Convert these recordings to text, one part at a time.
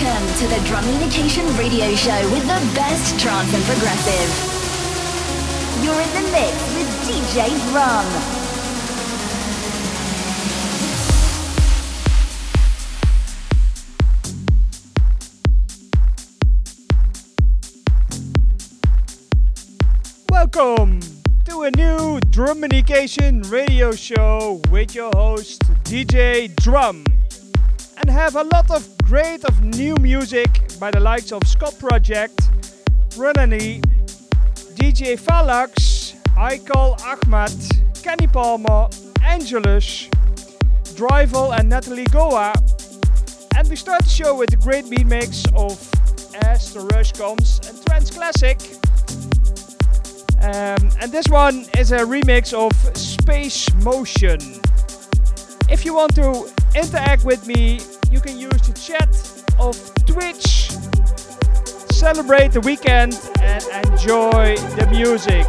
Welcome to the Drummunication Radio Show with the best trance and progressive. You're in the mix with DJ Drum. Welcome to a new Drummunication radio show with your host DJ Drum have a lot of great of new music by the likes of Scott Project, Runani, DJ Falax, Aikal Ahmad, Kenny Palmer, Angelus, Drival and Natalie Gioia. And we start the show with a great beat mix of As the Rush Comes and Trance Classic. Um, and this one is a remix of Space Motion. If you want to interact with me, you can use the chat of Twitch. Celebrate the weekend and enjoy the music.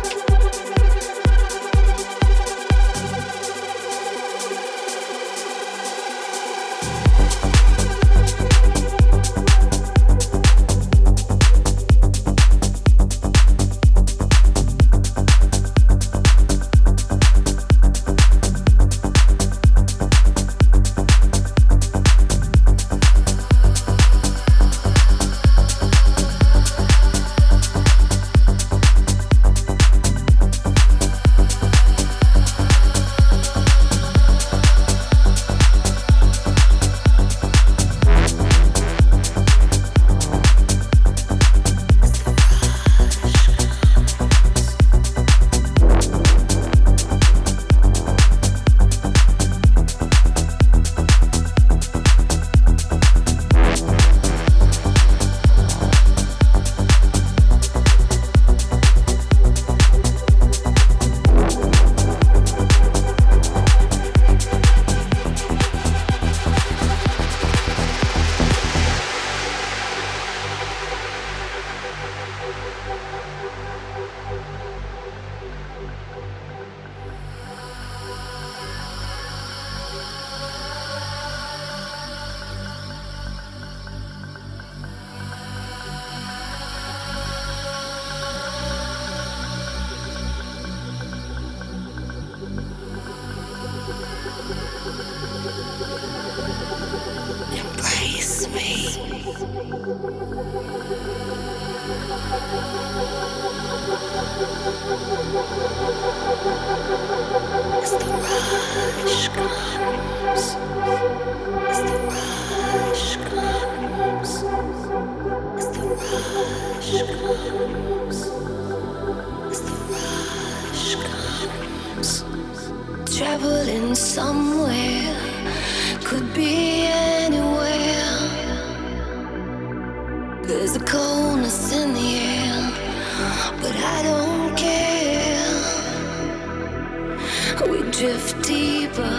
deeper,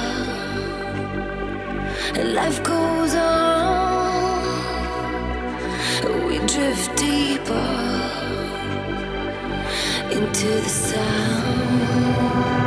and life goes on. We drift deeper into the sound.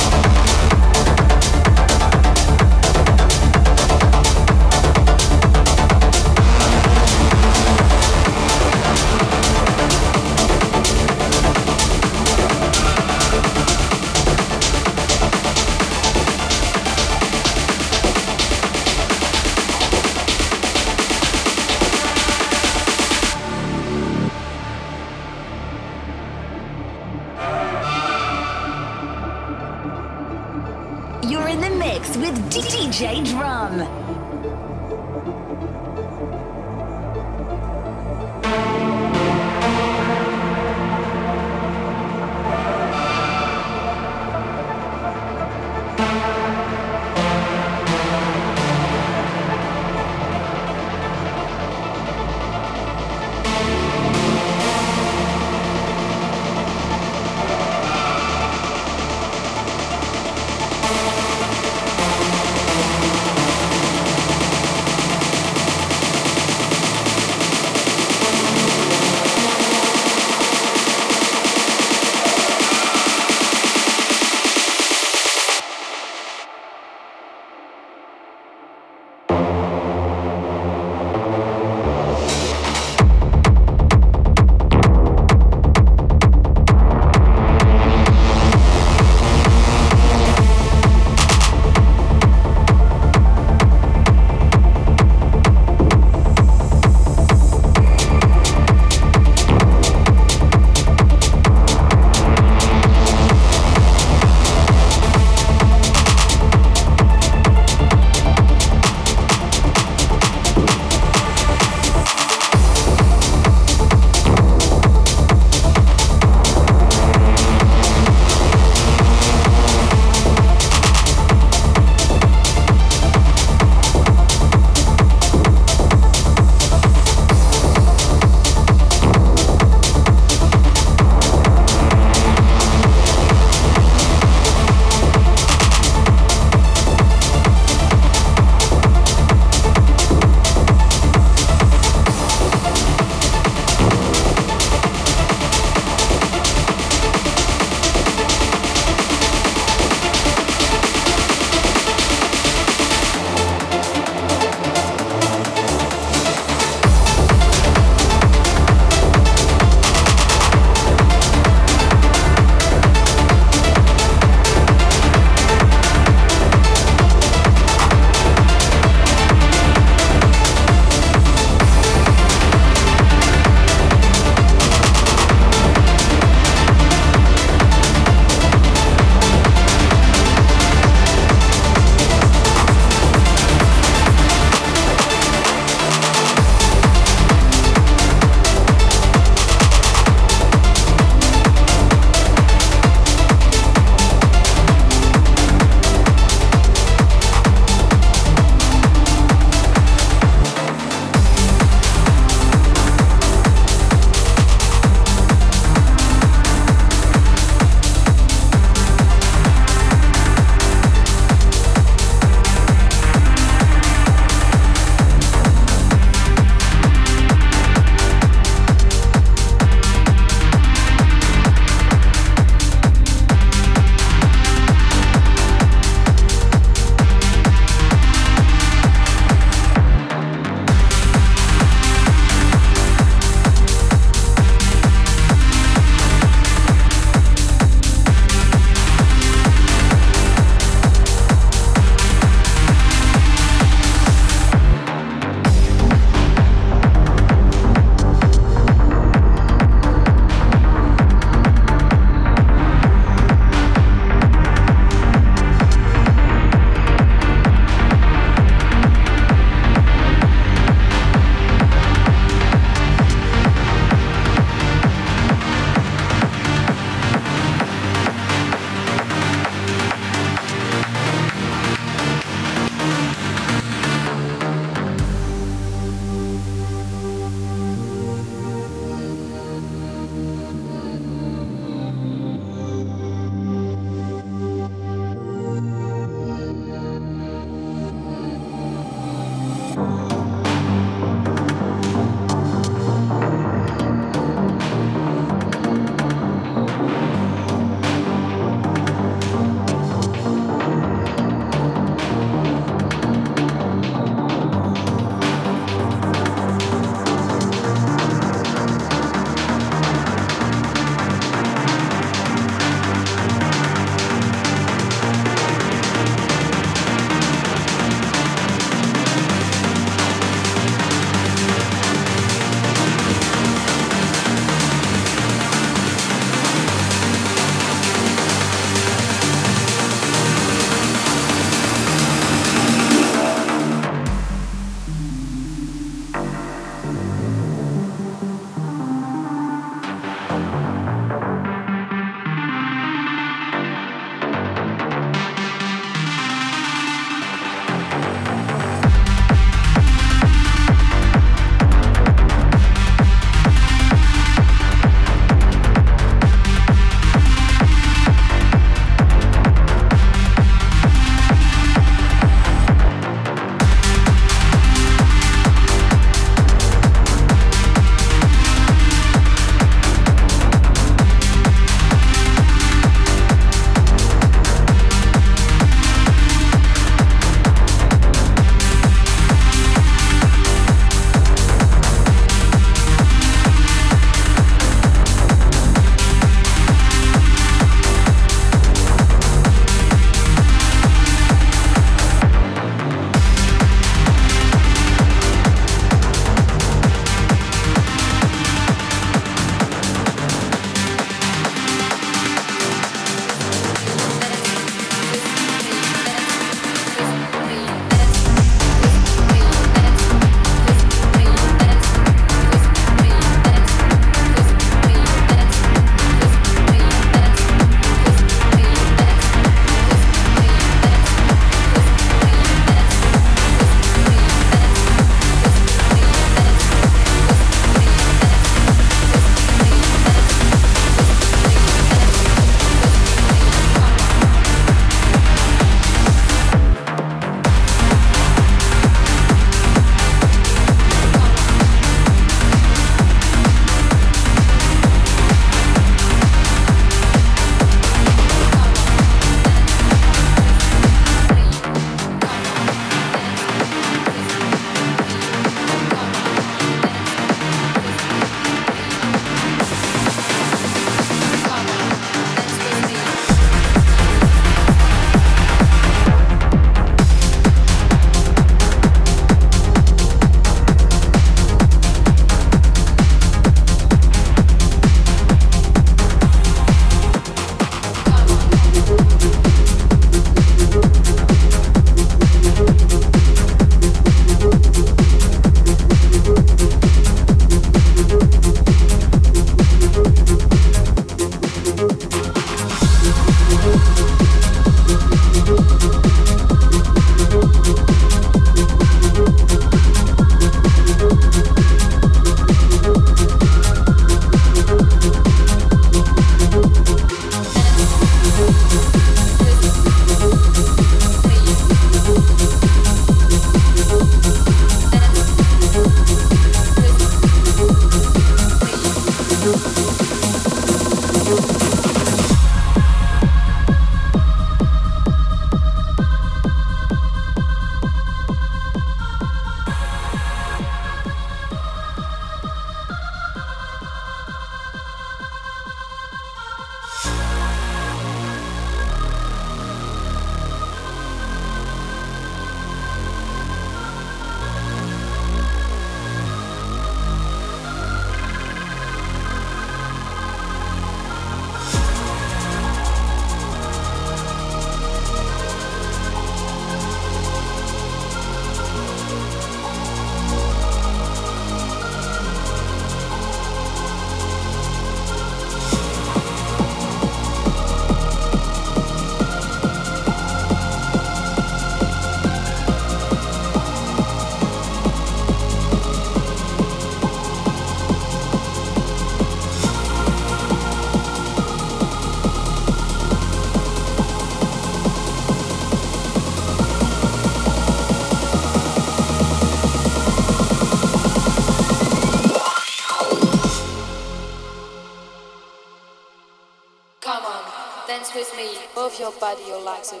Your body, your legs a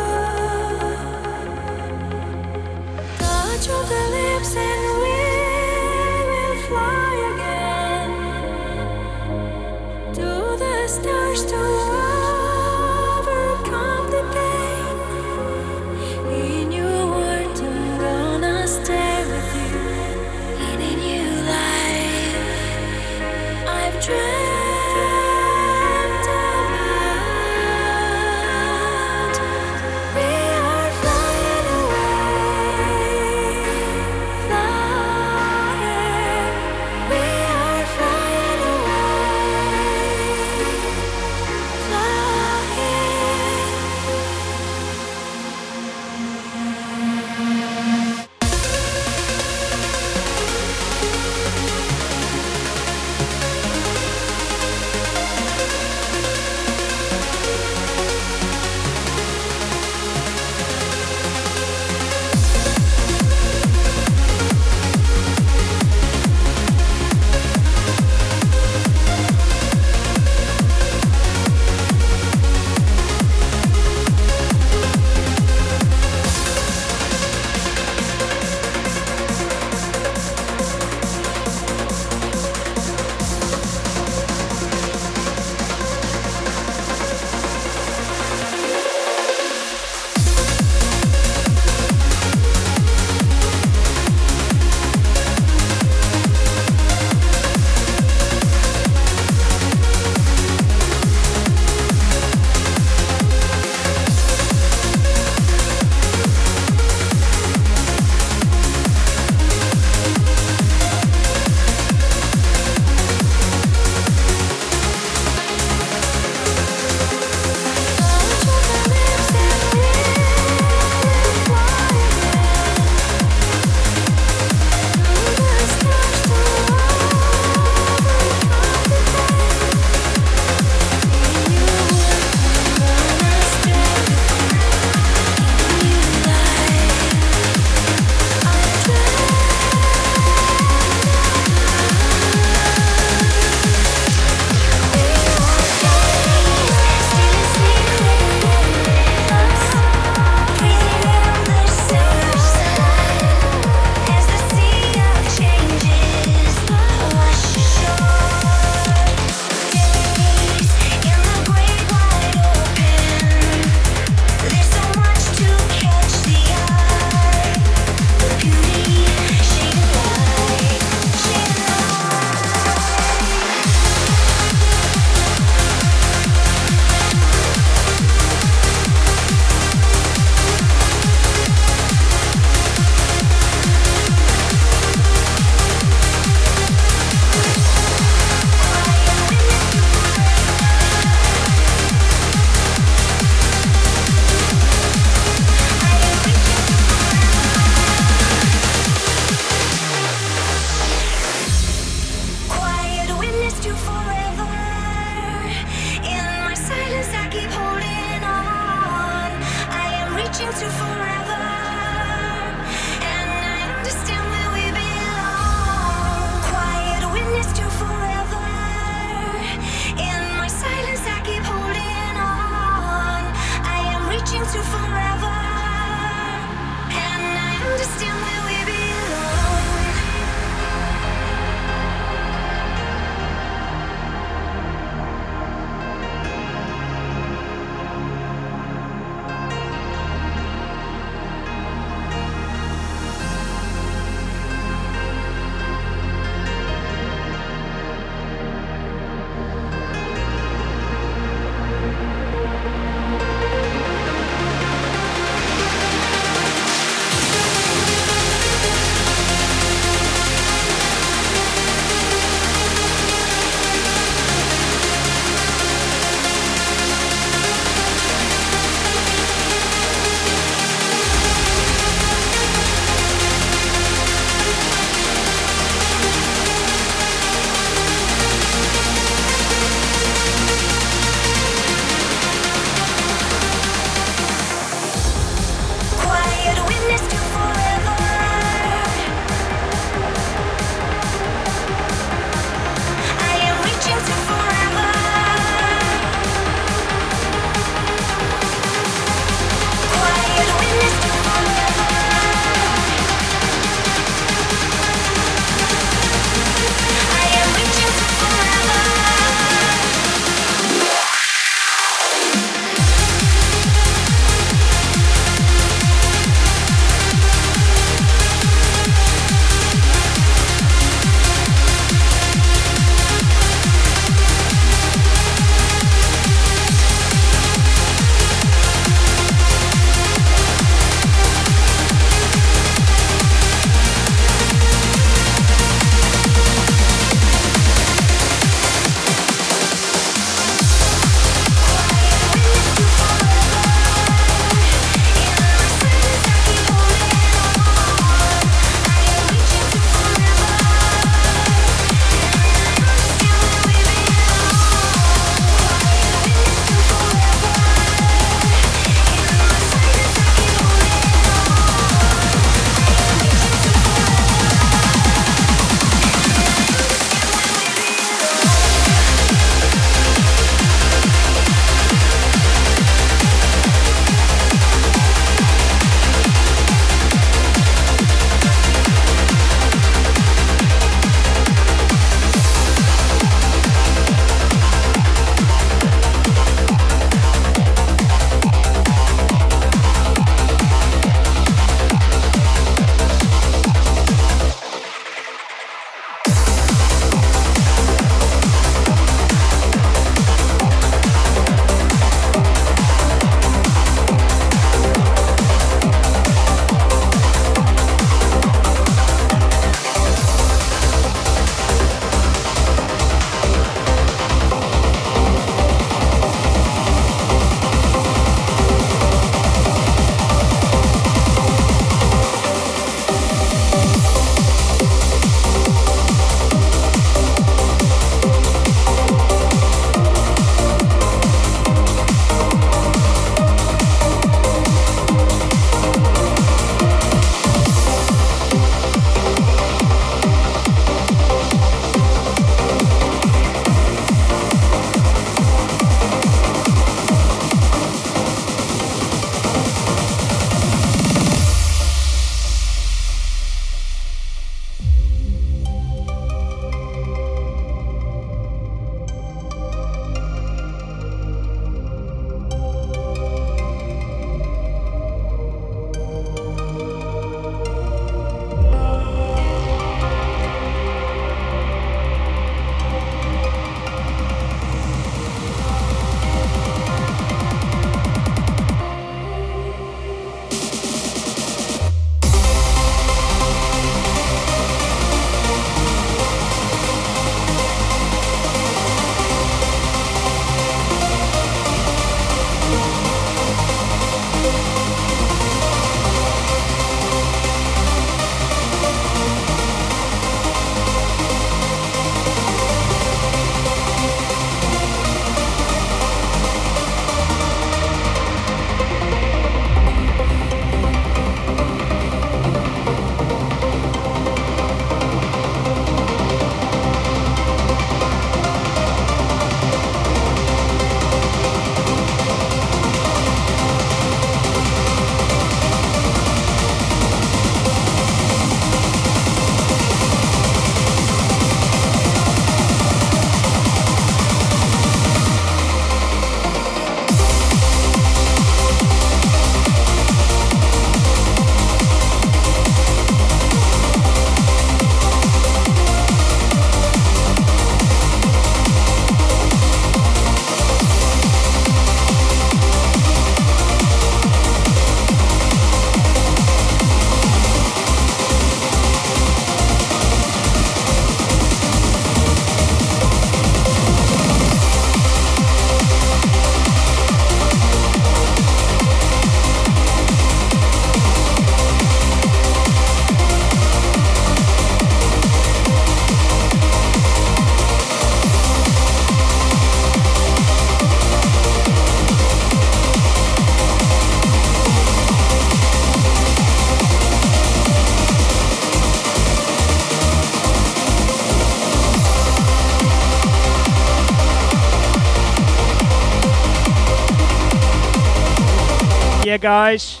guys.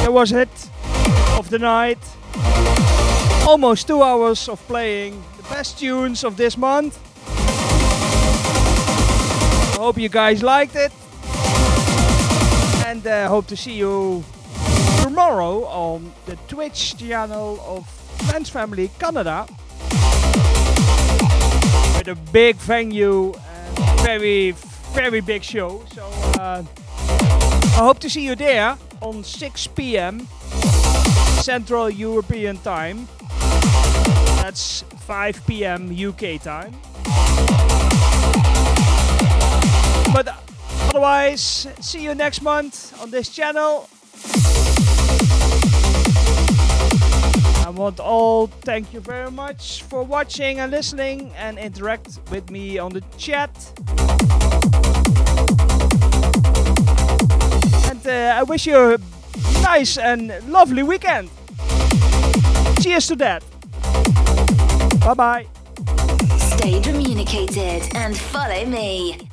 That was it of the night. Almost two hours of playing the best tunes of this month. I hope you guys liked it. And uh, hope to see you tomorrow on the Twitch channel of Friends Family Canada. With a big venue and very, very big show. So uh, I hope to see you there on 6 p.m. Central European Time. That's 5 p.m. UK time. But otherwise, see you next month on this channel. I want all thank you very much for watching and listening and interact with me on the chat. Uh, I wish you a nice and lovely weekend. Cheers to that. Bye bye. Stay communicated and follow me.